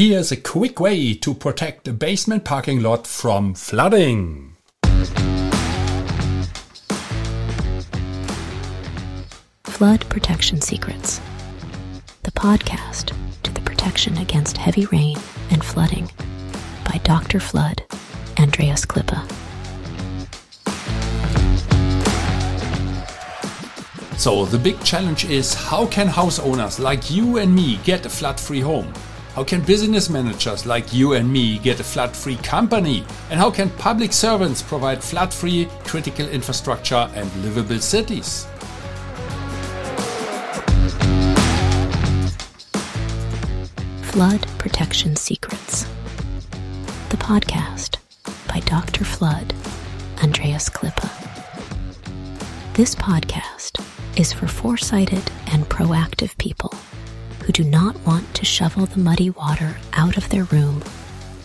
Here's a quick way to protect a basement parking lot from flooding. Flood Protection Secrets, the podcast to the protection against heavy rain and flooding by Dr. Flood, Andreas Klippe. So, the big challenge is how can house owners like you and me get a flood free home? How can business managers like you and me get a flood free company? And how can public servants provide flood free critical infrastructure and livable cities? Flood Protection Secrets, the podcast by Dr. Flood, Andreas Klippe. This podcast is for foresighted and proactive people who do not want to shovel the muddy water out of their room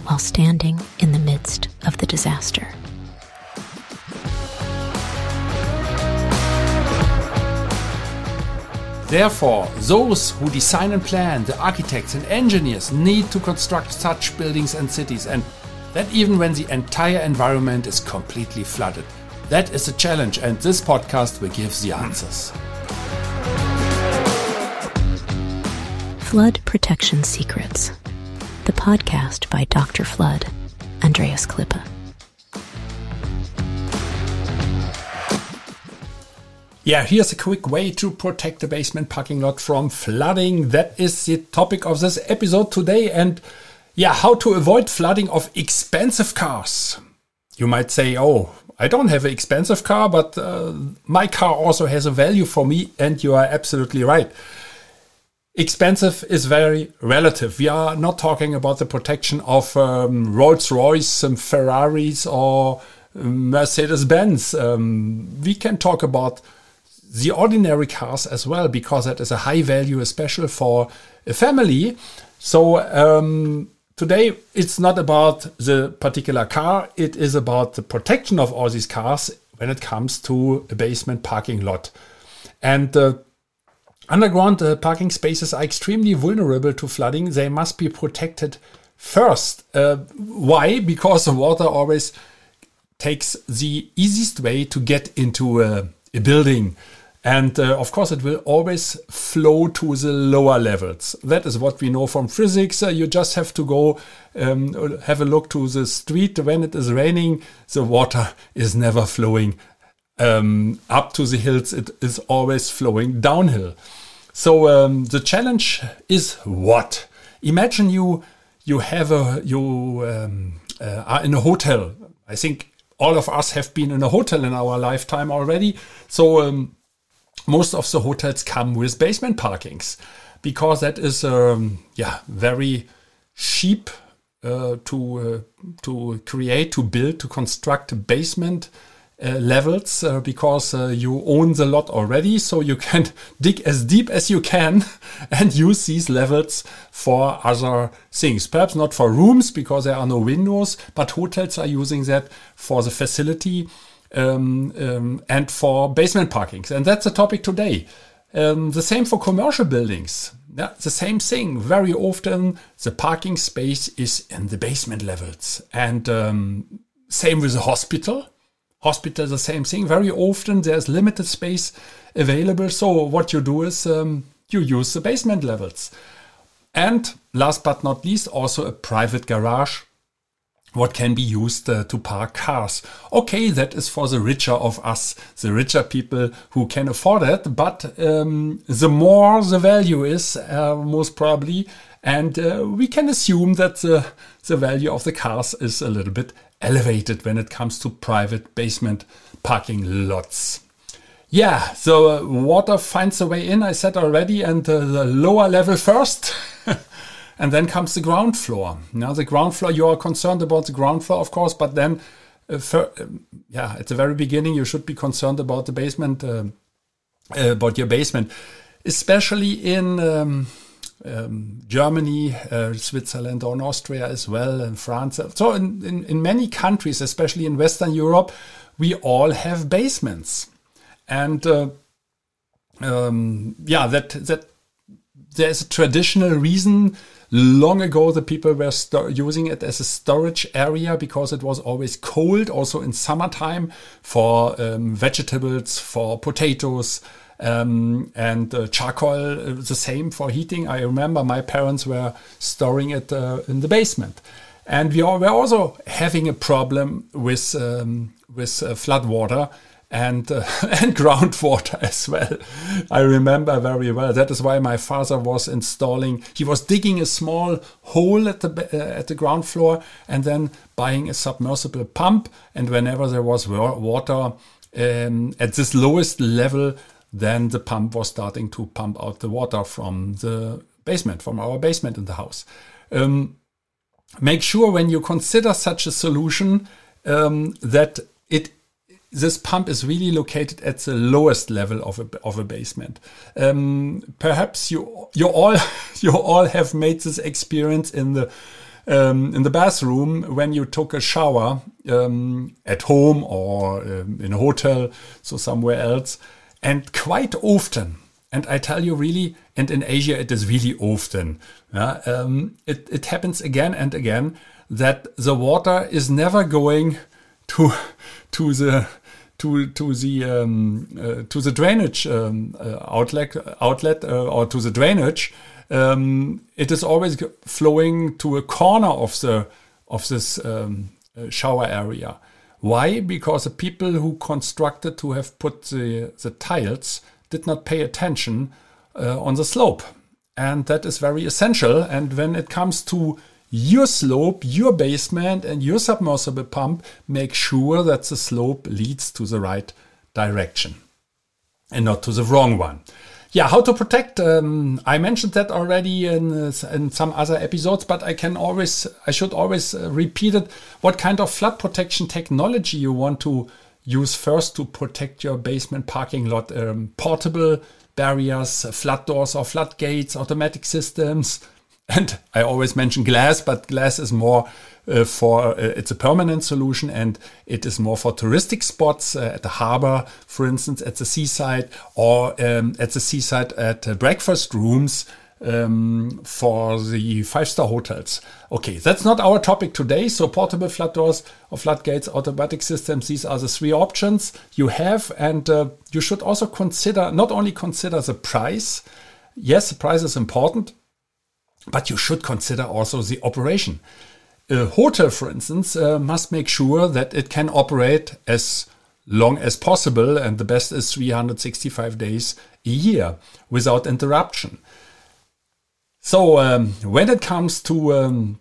while standing in the midst of the disaster. Therefore, those who design and plan, the architects and engineers, need to construct such buildings and cities, and that even when the entire environment is completely flooded. That is a challenge, and this podcast will give the answers. Flood Protection Secrets, the podcast by Dr. Flood, Andreas Klippe. Yeah, here's a quick way to protect the basement parking lot from flooding. That is the topic of this episode today. And yeah, how to avoid flooding of expensive cars. You might say, oh, I don't have an expensive car, but uh, my car also has a value for me. And you are absolutely right. Expensive is very relative. We are not talking about the protection of um, Rolls Royce, um, Ferraris, or um, Mercedes Benz. Um, we can talk about the ordinary cars as well, because that is a high value, especially for a family. So um, today it's not about the particular car, it is about the protection of all these cars when it comes to a basement parking lot. And uh, underground uh, parking spaces are extremely vulnerable to flooding. They must be protected first. Uh, why? Because the water always takes the easiest way to get into a, a building. And uh, of course, it will always flow to the lower levels. That is what we know from physics. Uh, you just have to go um, have a look to the street when it is raining. The water is never flowing um, up to the hills. It is always flowing downhill. So um, the challenge is what? Imagine you you have a you um, uh, are in a hotel. I think all of us have been in a hotel in our lifetime already. So um, most of the hotels come with basement parkings because that is um, yeah very cheap uh, to uh, to create to build to construct a basement uh, levels uh, because uh, you own the lot already so you can dig as deep as you can and use these levels for other things perhaps not for rooms because there are no windows but hotels are using that for the facility um, um, and for basement parkings. And that's the topic today. Um, the same for commercial buildings. Yeah, the same thing. Very often, the parking space is in the basement levels. And um, same with the hospital. Hospital, the same thing. Very often, there's limited space available. So, what you do is um, you use the basement levels. And last but not least, also a private garage what can be used uh, to park cars. Okay, that is for the richer of us, the richer people who can afford it, but um, the more the value is, uh, most probably, and uh, we can assume that the, the value of the cars is a little bit elevated when it comes to private basement parking lots. Yeah, so uh, water finds a way in, I said already, and uh, the lower level first. And then comes the ground floor. Now, the ground floor, you are concerned about the ground floor, of course, but then, uh, for, uh, yeah, at the very beginning, you should be concerned about the basement, uh, uh about your basement, especially in um, um, Germany, uh, Switzerland, in Austria as well, and France. So, in, in, in many countries, especially in Western Europe, we all have basements. And uh, um, yeah, that that there's a traditional reason. Long ago, the people were using it as a storage area because it was always cold, also in summertime, for um, vegetables, for potatoes, um, and uh, charcoal, uh, the same for heating. I remember my parents were storing it uh, in the basement. And we were also having a problem with, um, with uh, flood water and uh, and groundwater as well. I remember very well. That is why my father was installing. He was digging a small hole at the uh, at the ground floor and then buying a submersible pump. And whenever there was water um, at this lowest level, then the pump was starting to pump out the water from the basement, from our basement in the house. Um, make sure when you consider such a solution um, that it this pump is really located at the lowest level of a, of a basement. Um, perhaps you you all you all have made this experience in the um, in the bathroom when you took a shower um, at home or um, in a hotel, so somewhere else. And quite often, and I tell you really, and in Asia it is really often, yeah, um, it, it happens again and again that the water is never going to to the to to the um, uh, to the drainage um, uh, outlet outlet uh, or to the drainage. Um, it is always flowing to a corner of the of this um, uh, shower area. Why? Because the people who constructed to have put the, the tiles did not pay attention uh, on the slope. And that is very essential. And when it comes to your slope, your basement, and your submersible pump, make sure that the slope leads to the right direction and not to the wrong one. Yeah, how to protect? Um, I mentioned that already in, uh, in some other episodes, but I can always, I should always uh, repeat it. What kind of flood protection technology you want to use first to protect your basement parking lot? Um, portable barriers, flood doors or flood gates, automatic systems, and I always mention glass, but glass is more uh, for uh, it's a permanent solution and it is more for touristic spots uh, at the harbor, for instance, at the seaside or um, at the seaside at uh, breakfast rooms um, for the five star hotels. Okay, that's not our topic today. So, portable flood doors or floodgates, automatic systems, these are the three options you have. And uh, you should also consider, not only consider the price, yes, the price is important, but you should consider also the operation a hotel, for instance, uh, must make sure that it can operate as long as possible, and the best is 365 days a year without interruption. So um, when it comes to um,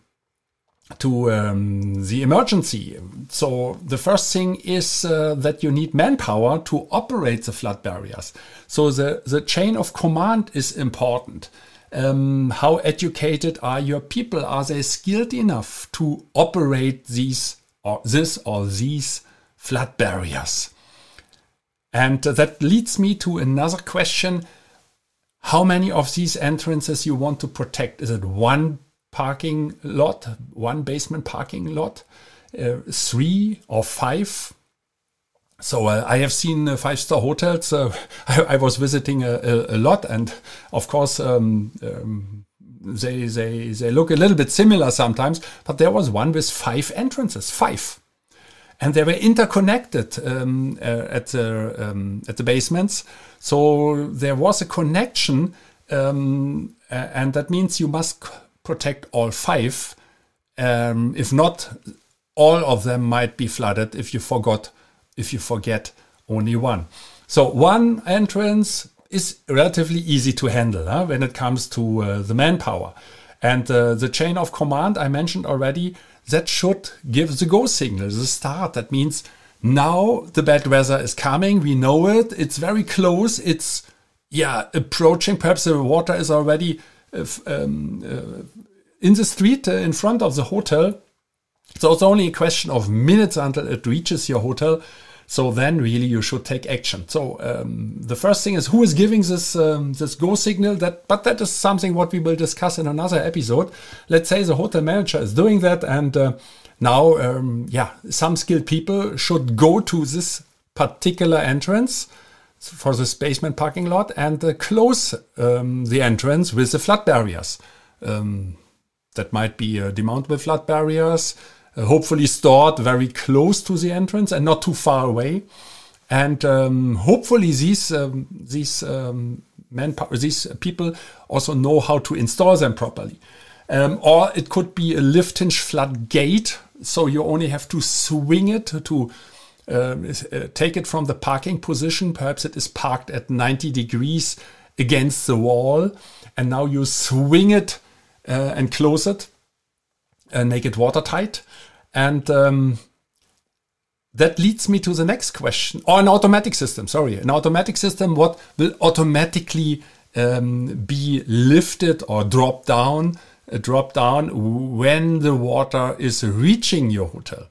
to um, the emergency, so the first thing is uh, that you need manpower to operate the flood barriers. So the the chain of command is important um, how educated are your people? Are they skilled enough to operate these or this or these flood barriers? And that leads me to another question. How many of these entrances you want to protect? Is it one parking lot, one basement parking lot, uh, three or five? So uh, I have seen uh, five star hotels. Uh, I, I, was visiting a, a, a, lot, and of course um, um, they they they look a little bit similar sometimes. But there was one with five entrances, five, and they were interconnected um, uh, at the um, at the basements. So there was a connection, um, and that means you must protect all five. Um, if not, all of them might be flooded if you forgot if you forget only one. So one entrance is relatively easy to handle huh, when it comes to uh, the manpower. And uh, the chain of command I mentioned already, that should give the go signal, the start. That means now the bad weather is coming. We know it. It's very close. It's, yeah, approaching. Perhaps the water is already uh, um, uh, in the street uh, in front of the hotel. So it's only a question of minutes until it reaches your hotel. So then really you should take action. So um, the first thing is who is giving this um, this go signal that but that is something what we will discuss in another episode. Let's say the hotel manager is doing that and uh, now um, yeah some skilled people should go to this particular entrance for this basement parking lot and uh, close um, the entrance with the flood barriers. Um, that might be uh, demountable flood barriers, uh, hopefully stored very close to the entrance and not too far away. And um, hopefully these um, these um, these people also know how to install them properly. Um, or it could be a lift hinge flood gate, so you only have to swing it to um, uh, take it from the parking position. Perhaps it is parked at 90 degrees against the wall, and now you swing it and close it make it watertight. And um, that leads me to the next question, or an automatic system. Sorry, an automatic system. What will automatically um, be lifted or drop down? Uh, drop down when the water is reaching your hotel.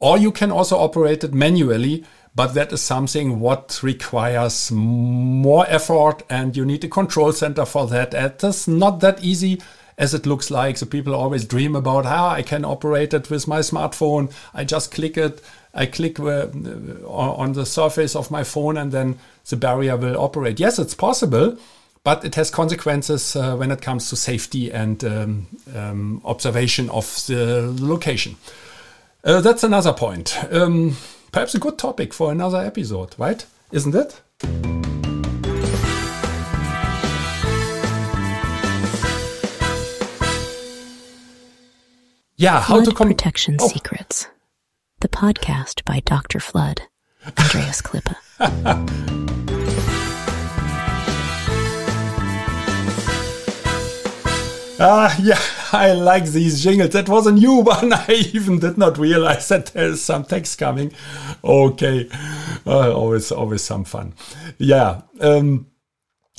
Or you can also operate it manually, but that is something what requires more effort and you need a control center for that. It is not that easy as it looks like. So people always dream about, ah, I can operate it with my smartphone. I just click it. I click uh, on the surface of my phone and then the barrier will operate. Yes, it's possible, but it has consequences uh, when it comes to safety and um, um, observation of the location. Uh, that's another point. Um, perhaps a good topic for another episode, right? Isn't it? Yeah, how Flood to com- protection oh. secrets. The podcast by Dr. Flood, Andreas Klippe. Ah, yeah, I like these jingles. That was a new one. I even did not realize that there's some text coming. Okay, uh, always, always some fun. Yeah. Um,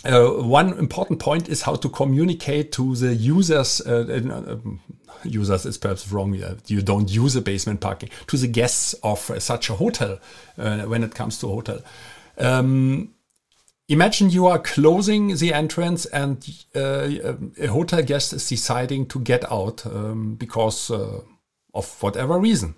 uh, one important point is how to communicate to the users. Uh, uh, users is perhaps wrong. You don't use a basement parking to the guests of such a hotel uh, when it comes to hotel. Um, Imagine you are closing the entrance and uh, a hotel guest is deciding to get out um, because uh, of whatever reason.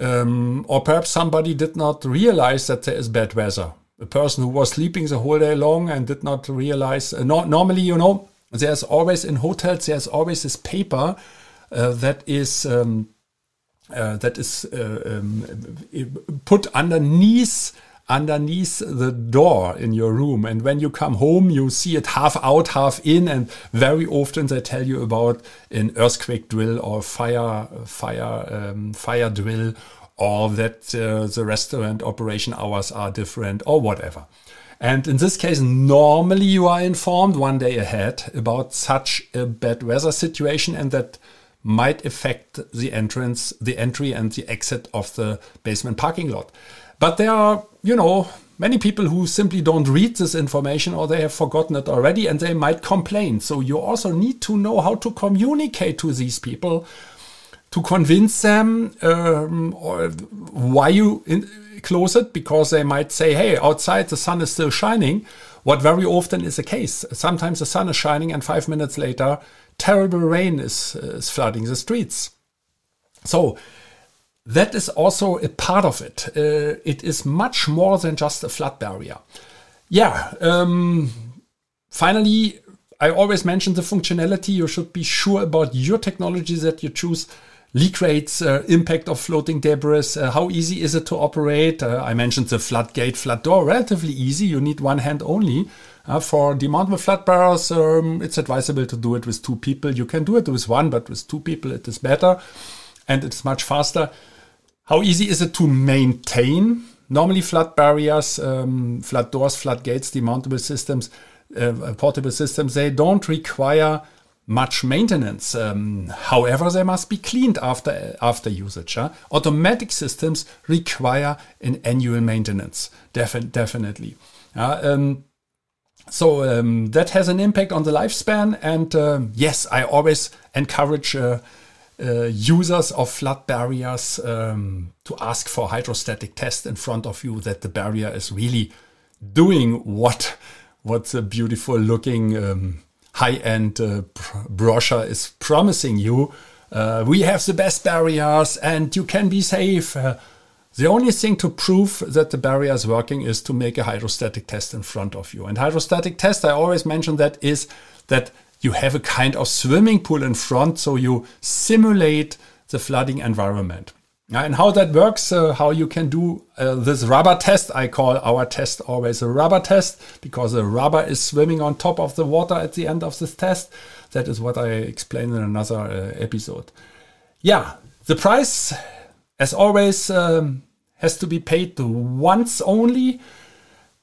Um, or perhaps somebody did not realize that there is bad weather. A person who was sleeping the whole day long and did not realize. Uh, no, normally, you know, there's always in hotels, there's always this paper uh, that is. Um, uh, that is uh, um, put underneath underneath the door in your room. And when you come home, you see it half out, half in. And very often they tell you about an earthquake drill or fire, fire, um, fire drill, or that uh, the restaurant operation hours are different or whatever. And in this case, normally you are informed one day ahead about such a bad weather situation and that might affect the entrance, the entry and the exit of the basement parking lot. But there are, you know, many people who simply don't read this information or they have forgotten it already and they might complain. So you also need to know how to communicate to these people to convince them um, why you in, close it because they might say, hey, outside the sun is still shining. What very often is the case. Sometimes the sun is shining and five minutes later, terrible rain is, is flooding the streets. So that is also a part of it. Uh, it is much more than just a flood barrier. Yeah. Um, finally, I always mention the functionality. You should be sure about your technology that you choose. Leak rates, uh, impact of floating debris, uh, how easy is it to operate? Uh, I mentioned the floodgate, flood door, relatively easy. You need one hand only. Uh, for demountable flood barriers, um, it's advisable to do it with two people. You can do it with one, but with two people it is better and it's much faster. How easy is it to maintain? Normally, flood barriers, um, flood doors, flood gates, demountable systems, uh, portable systems, they don't require much maintenance. Um, however, they must be cleaned after after usage. Huh? Automatic systems require an annual maintenance, defi- definitely. Uh, um, so um, that has an impact on the lifespan. And uh, yes, I always encourage uh, uh, users of flood barriers um, to ask for hydrostatic test in front of you that the barrier is really doing what what a beautiful looking um, high-end uh, brochure is promising you. Uh, we have the best barriers and you can be safe. Uh, The only thing to prove that the barrier is working is to make a hydrostatic test in front of you. And hydrostatic test, I always mention that is that you have a kind of swimming pool in front, so you simulate the flooding environment. And how that works, uh, how you can do uh, this rubber test, I call our test always a rubber test because the rubber is swimming on top of the water at the end of this test. That is what I explained in another uh, episode. Yeah, the price, as always, um, has to be paid once only.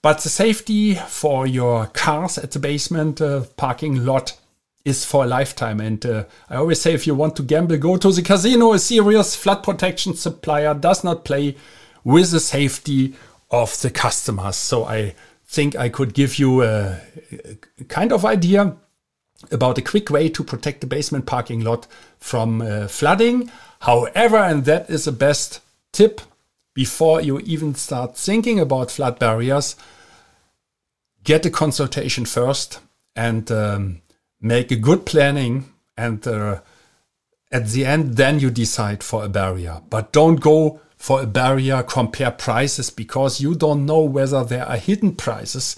But the safety for your cars at the basement uh, parking lot is for a lifetime. And uh, I always say if you want to gamble, go to the casino. A serious flood protection supplier does not play with the safety of the customers. So I think I could give you a, kind of idea about a quick way to protect the basement parking lot from uh, flooding. However, and that is the best tip before you even start thinking about flood barriers, get a consultation first and um, make a good planning. And uh, at the end, then you decide for a barrier. But don't go for a barrier, compare prices because you don't know whether there are hidden prices.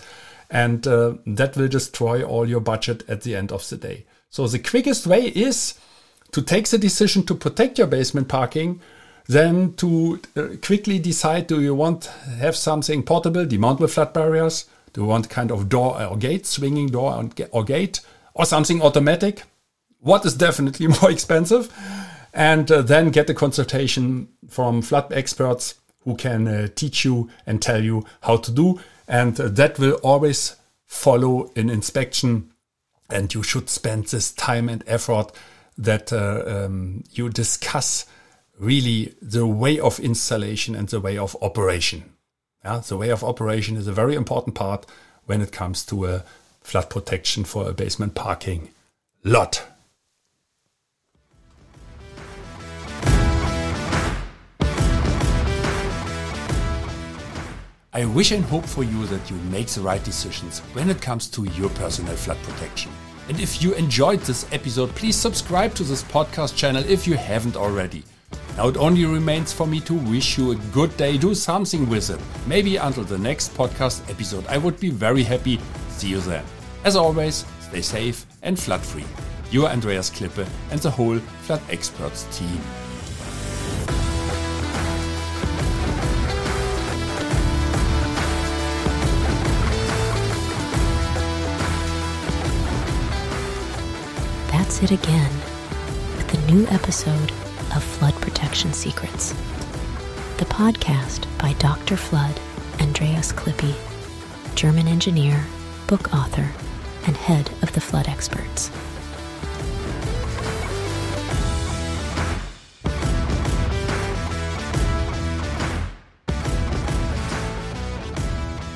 And uh, that will destroy all your budget at the end of the day. So the quickest way is to take the decision to protect your basement parking then to uh, quickly decide do you want have something portable, demountable flat barriers? Do you want kind of door or gate, swinging door or gate, or something automatic? What is definitely more expensive? And uh, then get a consultation from flood experts who can uh, teach you and tell you how to do. And uh, that will always follow an inspection. And you should spend this time and effort that uh, um, you discuss really the way of installation and the way of operation. Yeah, the way of operation is a very important part when it comes to a flood protection for a basement parking lot. I wish and hope for you that you make the right decisions when it comes to your personal flood protection. And if you enjoyed this episode, please subscribe to this podcast channel if you haven't already. Now it only remains for me to wish you a good day. Do something with it. Maybe until the next podcast episode. I would be very happy. See you then. As always, stay safe and flood free. Your Andreas Klippe and the whole Flood Experts team. That's it again with the new episode of Flood Protection Secrets, the podcast by Dr. Flood Andreas Klippe, German engineer, book author, and head of the flood experts.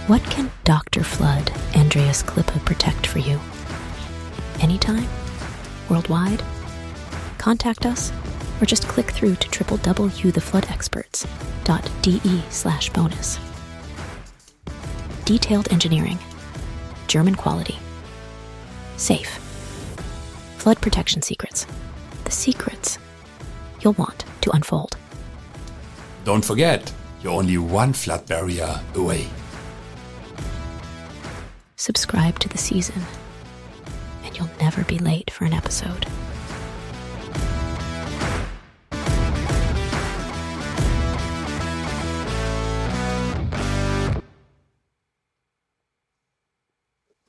What can Dr. Flood Andreas Klippe protect for you? Anytime? Worldwide? Contact us or just click through to www.thefloodexperts.de slash bonus. Detailed engineering, German quality, safe, flood protection secrets, the secrets you'll want to unfold. Don't forget, you're only one flood barrier away. Subscribe to the season, and you'll never be late for an episode.